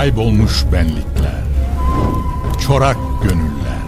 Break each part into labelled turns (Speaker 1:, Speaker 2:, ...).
Speaker 1: kaybolmuş benlikler, çorak gönüller,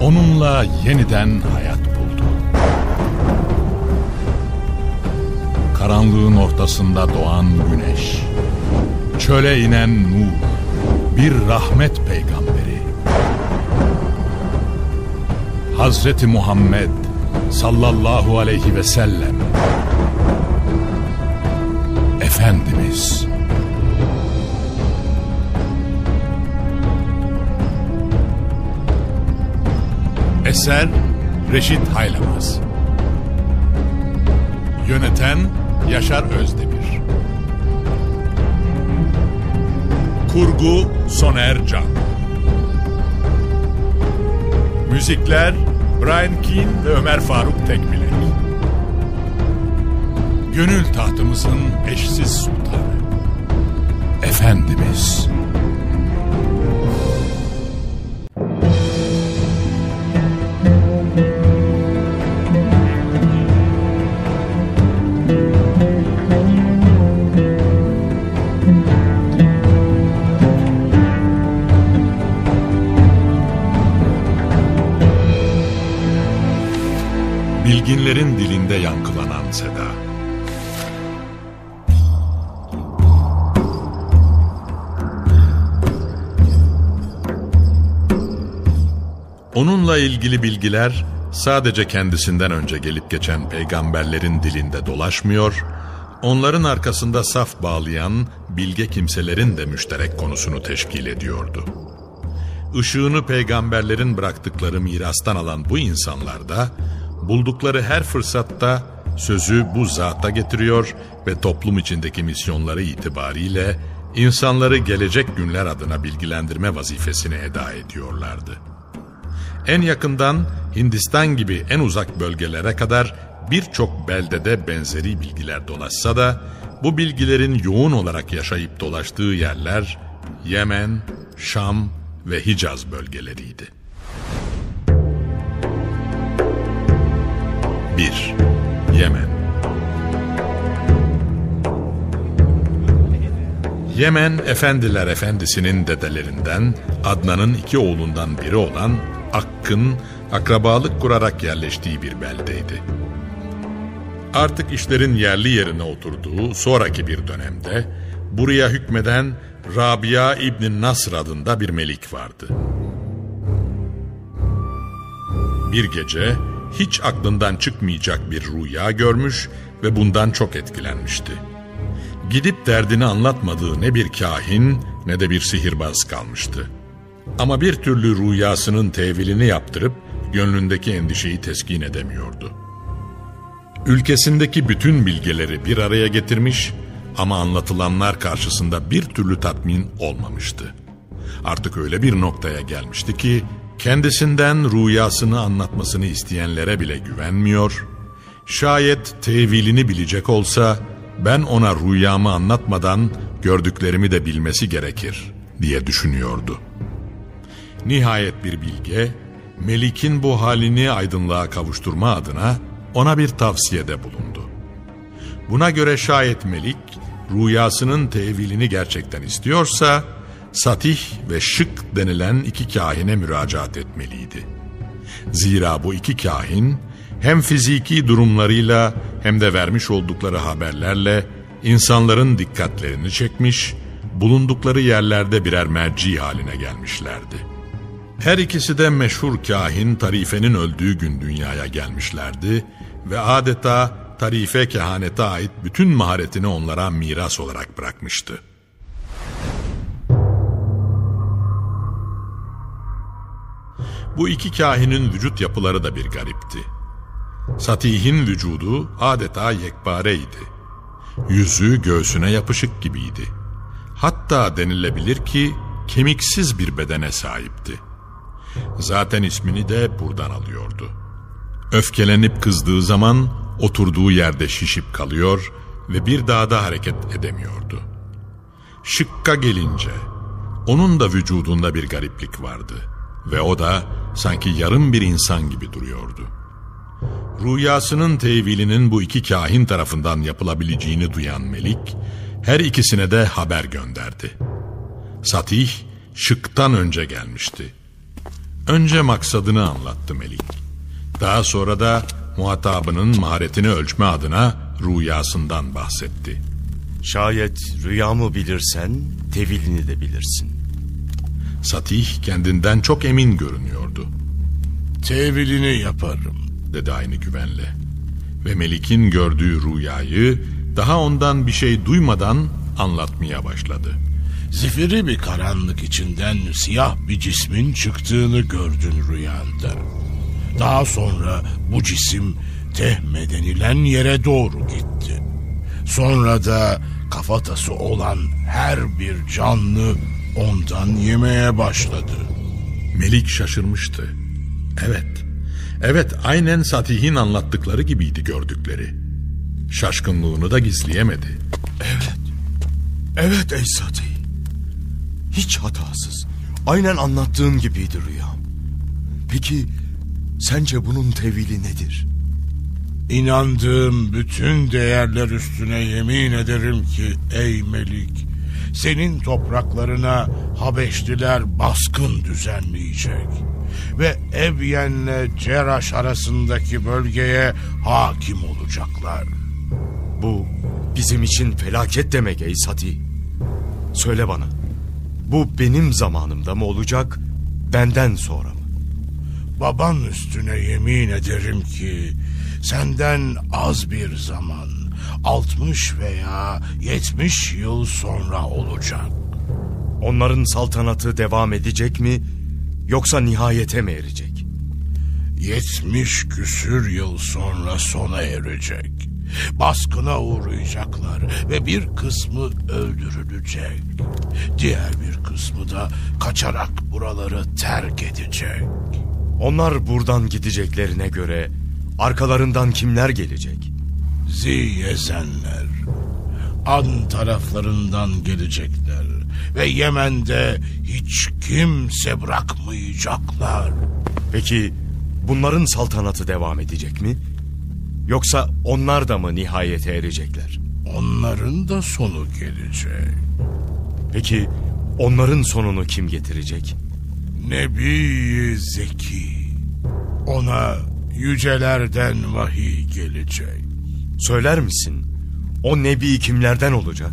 Speaker 1: onunla yeniden hayat buldu. Karanlığın ortasında doğan güneş, çöle inen nur, bir rahmet peygamberi. Hazreti Muhammed sallallahu aleyhi ve sellem Efendimiz Eser Reşit Haylamaz. Yöneten Yaşar Özdemir. Kurgu Soner Can. Müzikler Brian Keane ve Ömer Faruk Tekbilek. Gönül tahtımızın eşsiz sultanı. Efendimiz Bilginlerin dilinde yankılanan seda. Onunla ilgili bilgiler sadece kendisinden önce gelip geçen peygamberlerin dilinde dolaşmıyor, onların arkasında saf bağlayan bilge kimselerin de müşterek konusunu teşkil ediyordu. Işığını peygamberlerin bıraktıkları mirastan alan bu insanlar da buldukları her fırsatta sözü bu zata getiriyor ve toplum içindeki misyonları itibariyle insanları gelecek günler adına bilgilendirme vazifesini eda ediyorlardı. En yakından Hindistan gibi en uzak bölgelere kadar birçok beldede benzeri bilgiler dolaşsa da bu bilgilerin yoğun olarak yaşayıp dolaştığı yerler Yemen, Şam ve Hicaz bölgeleriydi. 1. Yemen Yemen Efendiler Efendisi'nin dedelerinden Adnan'ın iki oğlundan biri olan Akkın akrabalık kurarak yerleştiği bir beldeydi. Artık işlerin yerli yerine oturduğu sonraki bir dönemde buraya hükmeden Rabia İbni Nasr adında bir melik vardı. Bir gece hiç aklından çıkmayacak bir rüya görmüş ve bundan çok etkilenmişti. Gidip derdini anlatmadığı ne bir kahin ne de bir sihirbaz kalmıştı. Ama bir türlü rüyasının tevilini yaptırıp gönlündeki endişeyi teskin edemiyordu. Ülkesindeki bütün bilgeleri bir araya getirmiş ama anlatılanlar karşısında bir türlü tatmin olmamıştı. Artık öyle bir noktaya gelmişti ki kendisinden rüyasını anlatmasını isteyenlere bile güvenmiyor, şayet tevilini bilecek olsa ben ona rüyamı anlatmadan gördüklerimi de bilmesi gerekir diye düşünüyordu. Nihayet bir bilge, Melik'in bu halini aydınlığa kavuşturma adına ona bir tavsiyede bulundu. Buna göre şayet Melik, rüyasının tevilini gerçekten istiyorsa, Satih ve Şık denilen iki kahine müracaat etmeliydi. Zira bu iki kahin, hem fiziki durumlarıyla hem de vermiş oldukları haberlerle insanların dikkatlerini çekmiş, bulundukları yerlerde birer merci haline gelmişlerdi. Her ikisi de meşhur kahin Tarife'nin öldüğü gün dünyaya gelmişlerdi ve adeta Tarife kehanete ait bütün maharetini onlara miras olarak bırakmıştı. Bu iki kahinin vücut yapıları da bir garipti. Satih'in vücudu adeta yekpareydi. Yüzü göğsüne yapışık gibiydi. Hatta denilebilir ki kemiksiz bir bedene sahipti. Zaten ismini de buradan alıyordu. Öfkelenip kızdığı zaman oturduğu yerde şişip kalıyor ve bir daha da hareket edemiyordu. Şıkka gelince onun da vücudunda bir gariplik vardı ve o da sanki yarım bir insan gibi duruyordu. Rüyasının tevilinin bu iki kahin tarafından yapılabileceğini duyan Melik, her ikisine de haber gönderdi. Satih şıktan önce gelmişti. Önce maksadını anlattı Melik. Daha sonra da muhatabının maharetini ölçme adına rüyasından bahsetti.
Speaker 2: Şayet rüyamı bilirsen tevilini de bilirsin.
Speaker 1: Satih kendinden çok emin görünüyordu.
Speaker 3: Tevilini yaparım.
Speaker 1: Dedi aynı güvenle. Ve Melik'in gördüğü rüyayı daha ondan bir şey duymadan anlatmaya başladı.
Speaker 3: Zifiri bir karanlık içinden siyah bir cismin çıktığını gördün rüyanda. Daha sonra bu cisim Tehme denilen yere doğru gitti. Sonra da kafatası olan her bir canlı ondan yemeye başladı.
Speaker 1: Melik şaşırmıştı. Evet, evet aynen Satih'in anlattıkları gibiydi gördükleri. Şaşkınlığını da gizleyemedi.
Speaker 2: Evet. Evet ey Sati. Hiç hatasız. Aynen anlattığın gibiydi rüyam. Peki sence bunun tevili nedir?
Speaker 3: İnandığım bütün değerler üstüne yemin ederim ki ey Melik, senin topraklarına Habeşliler baskın düzenleyecek ve Ebyen'le Ceraş arasındaki bölgeye hakim olacaklar.
Speaker 2: Bu bizim için felaket demek ey Sati. Söyle bana. Bu benim zamanımda mı olacak, benden sonra mı?
Speaker 3: Baban üstüne yemin ederim ki senden az bir zaman, 60 veya 70 yıl sonra olacak.
Speaker 2: Onların saltanatı devam edecek mi, yoksa nihayete mi erecek?
Speaker 3: 70 küsür yıl sonra sona erecek. Baskına uğrayacaklar ve bir kısmı öldürülecek. Diğer bir kısmı da kaçarak buraları terk edecek.
Speaker 2: Onlar buradan gideceklerine göre arkalarından kimler gelecek?
Speaker 3: Ziyezenler. An taraflarından gelecekler ve Yemen'de hiç kimse bırakmayacaklar.
Speaker 2: Peki bunların saltanatı devam edecek mi? Yoksa onlar da mı nihayete erecekler?
Speaker 3: Onların da sonu gelecek.
Speaker 2: Peki onların sonunu kim getirecek?
Speaker 3: Nebi Zeki. Ona yücelerden vahiy gelecek.
Speaker 2: Söyler misin? O nebi kimlerden olacak?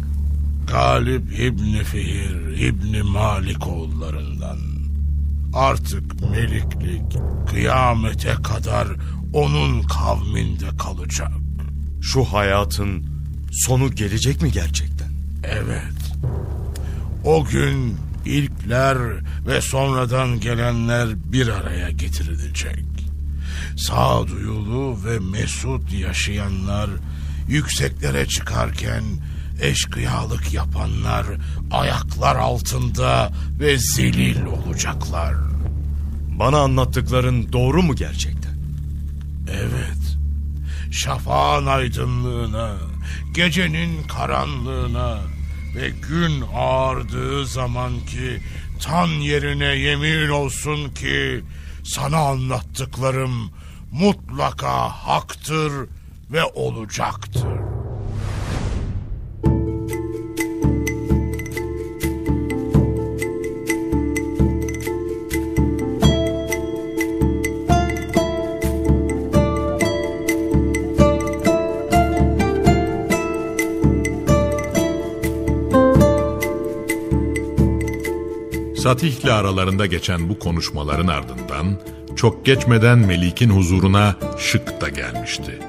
Speaker 3: Galip İbni Fihir İbni Malik oğullarından. Artık meliklik kıyamete kadar onun kavminde kalacak.
Speaker 2: Şu hayatın sonu gelecek mi gerçekten?
Speaker 3: Evet. O gün ilkler ve sonradan gelenler bir araya getirilecek. Sağduyulu ve mesut yaşayanlar yükseklere çıkarken eşkıyalık yapanlar ayaklar altında ve zelil olacaklar.
Speaker 2: Bana anlattıkların doğru mu gerçekten?
Speaker 3: Evet. Şafağın aydınlığına, gecenin karanlığına ve gün ağardığı zaman ki tan yerine yemin olsun ki sana anlattıklarım mutlaka haktır ve olacaktır.
Speaker 1: Satih'le aralarında geçen bu konuşmaların ardından çok geçmeden Melik'in huzuruna Şık da gelmişti.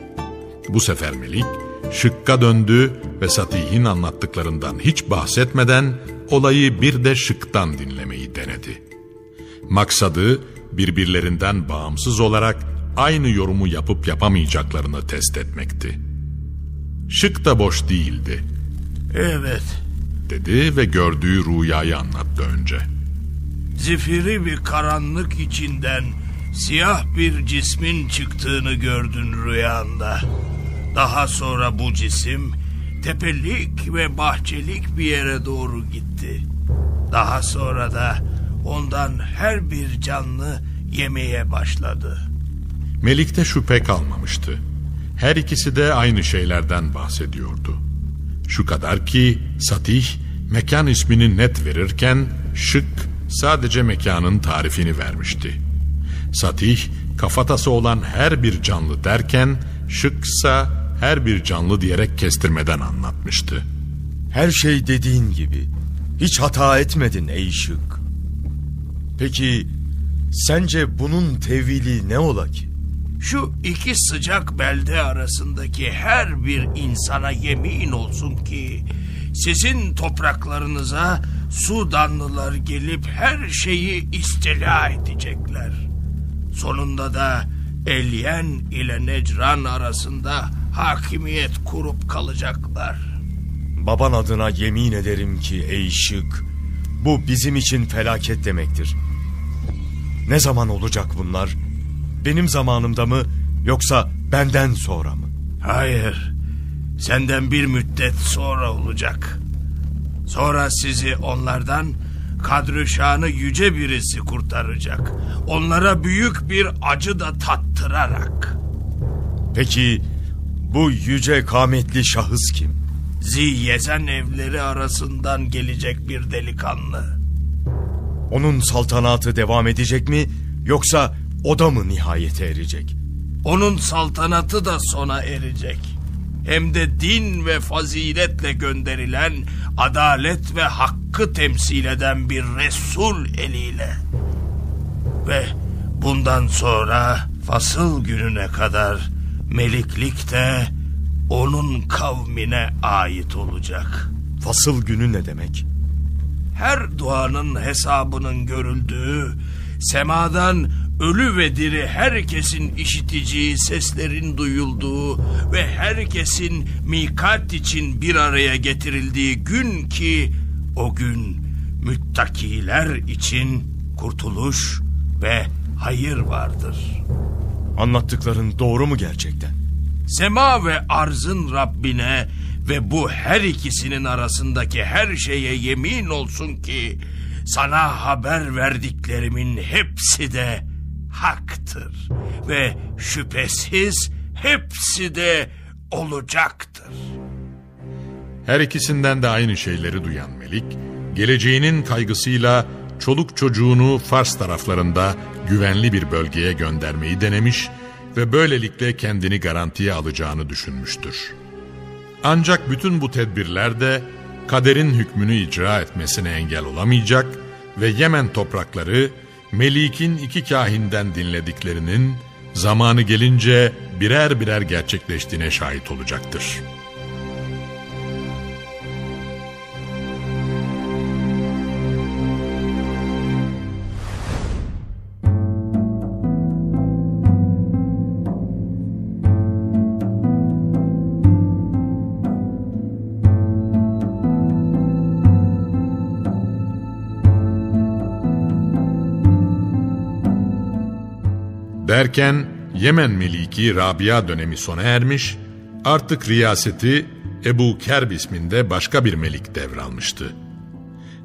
Speaker 1: Bu sefer Melik Şık'a döndü ve Satih'in anlattıklarından hiç bahsetmeden olayı bir de Şık'tan dinlemeyi denedi. Maksadı birbirlerinden bağımsız olarak aynı yorumu yapıp yapamayacaklarını test etmekti. Şık da boş değildi
Speaker 4: Evet,
Speaker 1: dedi ve gördüğü rüyayı anlattı önce.
Speaker 4: Zifiri bir karanlık içinden siyah bir cismin çıktığını gördün rüyanda. Daha sonra bu cisim tepelik ve bahçelik bir yere doğru gitti. Daha sonra da ondan her bir canlı yemeye başladı.
Speaker 1: Melik'te şüphe kalmamıştı. Her ikisi de aynı şeylerden bahsediyordu. Şu kadar ki Satih mekan ismini net verirken Şık sadece mekanın tarifini vermişti. Satih kafatası olan her bir canlı derken Şıksa her bir canlı diyerek kestirmeden anlatmıştı.
Speaker 2: Her şey dediğin gibi. Hiç hata etmedin ey şık. Peki sence bunun tevili ne ola ki?
Speaker 4: Şu iki sıcak belde arasındaki her bir insana yemin olsun ki sizin topraklarınıza Sudanlılar gelip her şeyi istila edecekler. Sonunda da Elyen ile Necran arasında hakimiyet kurup kalacaklar.
Speaker 2: Baban adına yemin ederim ki ey şık. Bu bizim için felaket demektir. Ne zaman olacak bunlar? Benim zamanımda mı yoksa benden sonra mı?
Speaker 4: Hayır, senden bir müddet sonra olacak. Sonra sizi onlardan kadrışanı yüce birisi kurtaracak. Onlara büyük bir acı da tattırarak.
Speaker 2: Peki bu yüce kametli şahıs kim?
Speaker 4: Ziyezen evleri arasından gelecek bir delikanlı.
Speaker 2: Onun saltanatı devam edecek mi yoksa o da mı nihayete erecek?
Speaker 4: Onun saltanatı da sona erecek. Hem de din ve faziletle gönderilen, adalet ve hakkı temsil eden bir Resul eliyle. Ve bundan sonra fasıl gününe kadar meliklik de onun kavmine ait olacak.
Speaker 2: Fasıl günü ne demek?
Speaker 4: Her duanın hesabının görüldüğü, semadan ölü ve diri herkesin işiteceği seslerin duyulduğu ve herkesin mikat için bir araya getirildiği gün ki o gün müttakiler için kurtuluş ve hayır vardır.
Speaker 2: Anlattıkların doğru mu gerçekten?
Speaker 4: Sema ve arzın Rabbine ve bu her ikisinin arasındaki her şeye yemin olsun ki sana haber verdiklerimin hepsi de haktır ve şüphesiz hepsi de olacaktır.
Speaker 1: Her ikisinden de aynı şeyleri duyan Melik, geleceğinin kaygısıyla çoluk çocuğunu Fars taraflarında güvenli bir bölgeye göndermeyi denemiş ve böylelikle kendini garantiye alacağını düşünmüştür. Ancak bütün bu tedbirler de kaderin hükmünü icra etmesine engel olamayacak ve Yemen toprakları Melik'in iki kahinden dinlediklerinin zamanı gelince birer birer gerçekleştiğine şahit olacaktır. Derken Yemen Meliki Rabia dönemi sona ermiş, artık riyaseti Ebu Kerb isminde başka bir melik devralmıştı.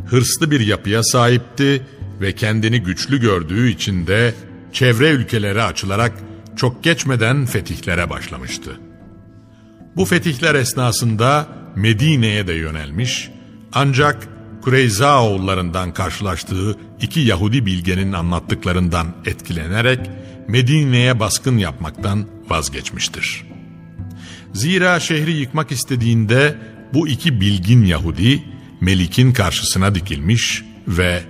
Speaker 1: Hırslı bir yapıya sahipti ve kendini güçlü gördüğü için de çevre ülkelere açılarak çok geçmeden fetihlere başlamıştı. Bu fetihler esnasında Medine'ye de yönelmiş ancak Kureyza oğullarından karşılaştığı iki Yahudi bilgenin anlattıklarından etkilenerek Medine'ye baskın yapmaktan vazgeçmiştir. Zira şehri yıkmak istediğinde bu iki bilgin Yahudi Melik'in karşısına dikilmiş ve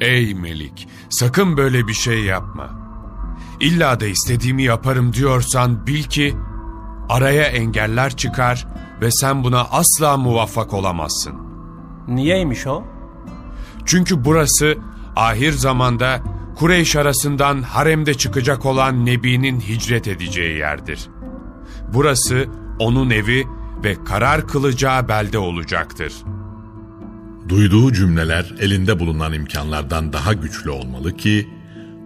Speaker 5: Ey Melik, sakın böyle bir şey yapma. İlla da istediğimi yaparım diyorsan bil ki araya engeller çıkar ve sen buna asla muvaffak olamazsın.
Speaker 6: Niyeymiş o?
Speaker 5: Çünkü burası ahir zamanda Kureyş arasından haremde çıkacak olan Nebi'nin hicret edeceği yerdir. Burası onun evi ve karar kılacağı belde olacaktır.
Speaker 1: Duyduğu cümleler elinde bulunan imkanlardan daha güçlü olmalı ki,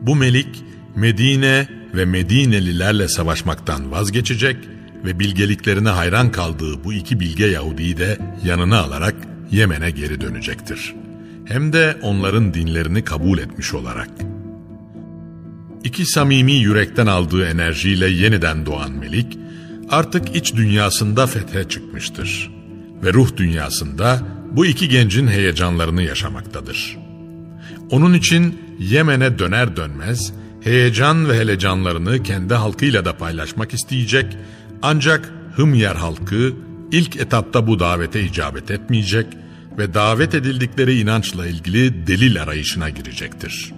Speaker 1: bu melik Medine ve Medinelilerle savaşmaktan vazgeçecek ve bilgeliklerine hayran kaldığı bu iki bilge Yahudi'yi de yanına alarak Yemen'e geri dönecektir. Hem de onların dinlerini kabul etmiş olarak.'' İki samimi yürekten aldığı enerjiyle yeniden doğan Melik, artık iç dünyasında fethe çıkmıştır. Ve ruh dünyasında bu iki gencin heyecanlarını yaşamaktadır. Onun için Yemen'e döner dönmez heyecan ve helecanlarını kendi halkıyla da paylaşmak isteyecek ancak Hımyer halkı ilk etapta bu davete icabet etmeyecek ve davet edildikleri inançla ilgili delil arayışına girecektir.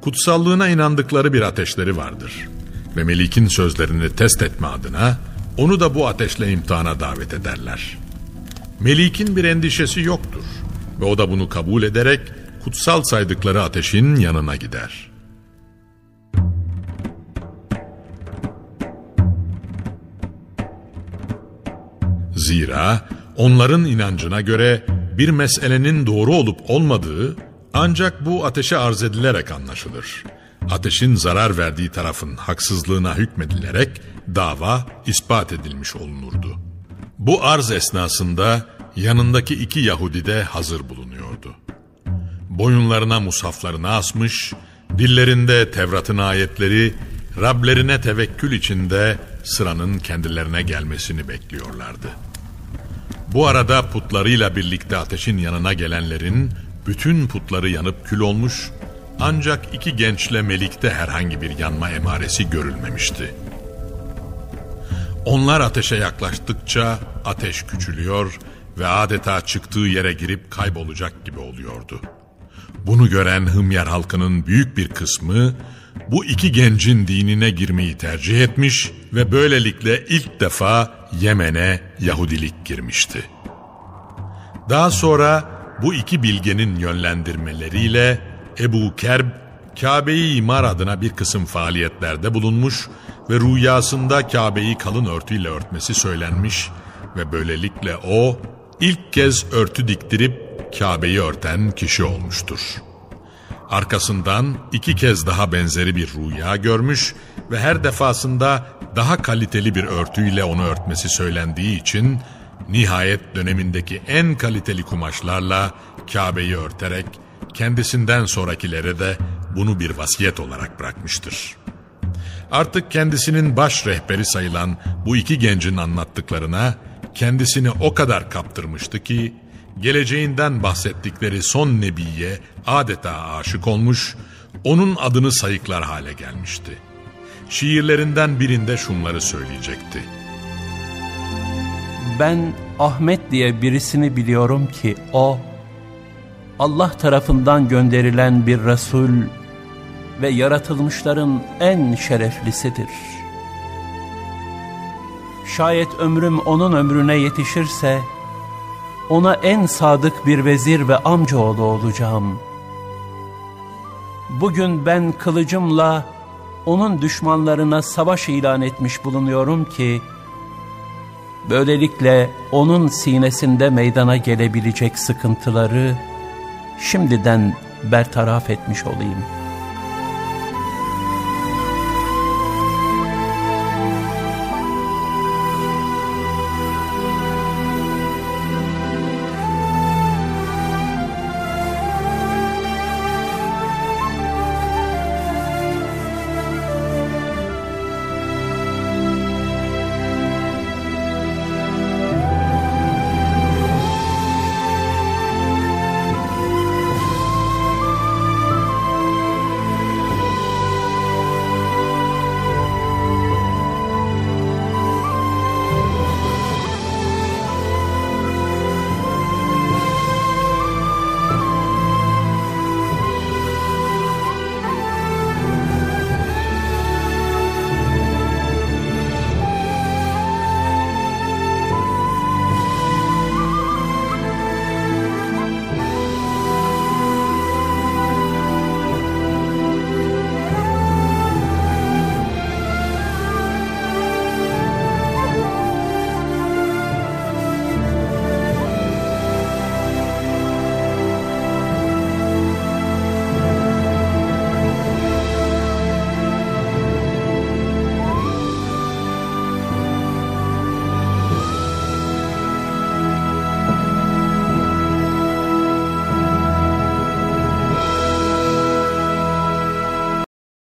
Speaker 1: Kutsallığına inandıkları bir ateşleri vardır ve Melik'in sözlerini test etme adına onu da bu ateşle imtihana davet ederler. Melik'in bir endişesi yoktur ve o da bunu kabul ederek kutsal saydıkları ateşin yanına gider. Zira onların inancına göre bir meselenin doğru olup olmadığı ancak bu ateşe arz edilerek anlaşılır. Ateşin zarar verdiği tarafın haksızlığına hükmedilerek dava ispat edilmiş olunurdu. Bu arz esnasında yanındaki iki Yahudi de hazır bulunuyordu. Boyunlarına musaflarını asmış, dillerinde Tevrat'ın ayetleri, Rablerine tevekkül içinde sıranın kendilerine gelmesini bekliyorlardı. Bu arada putlarıyla birlikte ateşin yanına gelenlerin bütün putları yanıp kül olmuş, ancak iki gençle Melik'te herhangi bir yanma emaresi görülmemişti. Onlar ateşe yaklaştıkça ateş küçülüyor ve adeta çıktığı yere girip kaybolacak gibi oluyordu. Bunu gören Hımyer halkının büyük bir kısmı bu iki gencin dinine girmeyi tercih etmiş ve böylelikle ilk defa Yemen'e Yahudilik girmişti. Daha sonra bu iki bilgenin yönlendirmeleriyle Ebu Kerb, Kabe'yi imar adına bir kısım faaliyetlerde bulunmuş ve rüyasında Kabe'yi kalın örtüyle örtmesi söylenmiş ve böylelikle o ilk kez örtü diktirip Kabe'yi örten kişi olmuştur. Arkasından iki kez daha benzeri bir rüya görmüş ve her defasında daha kaliteli bir örtüyle onu örtmesi söylendiği için nihayet dönemindeki en kaliteli kumaşlarla Kabe'yi örterek kendisinden sonrakilere de bunu bir vasiyet olarak bırakmıştır. Artık kendisinin baş rehberi sayılan bu iki gencin anlattıklarına kendisini o kadar kaptırmıştı ki geleceğinden bahsettikleri son nebiye adeta aşık olmuş, onun adını sayıklar hale gelmişti. Şiirlerinden birinde şunları söyleyecekti.
Speaker 6: Ben Ahmet diye birisini biliyorum ki o Allah tarafından gönderilen bir Resul ve yaratılmışların en şereflisidir. Şayet ömrüm onun ömrüne yetişirse ona en sadık bir vezir ve amcaoğlu olacağım. Bugün ben kılıcımla onun düşmanlarına savaş ilan etmiş bulunuyorum ki, böylelikle onun sinesinde meydana gelebilecek sıkıntıları şimdiden bertaraf etmiş olayım.''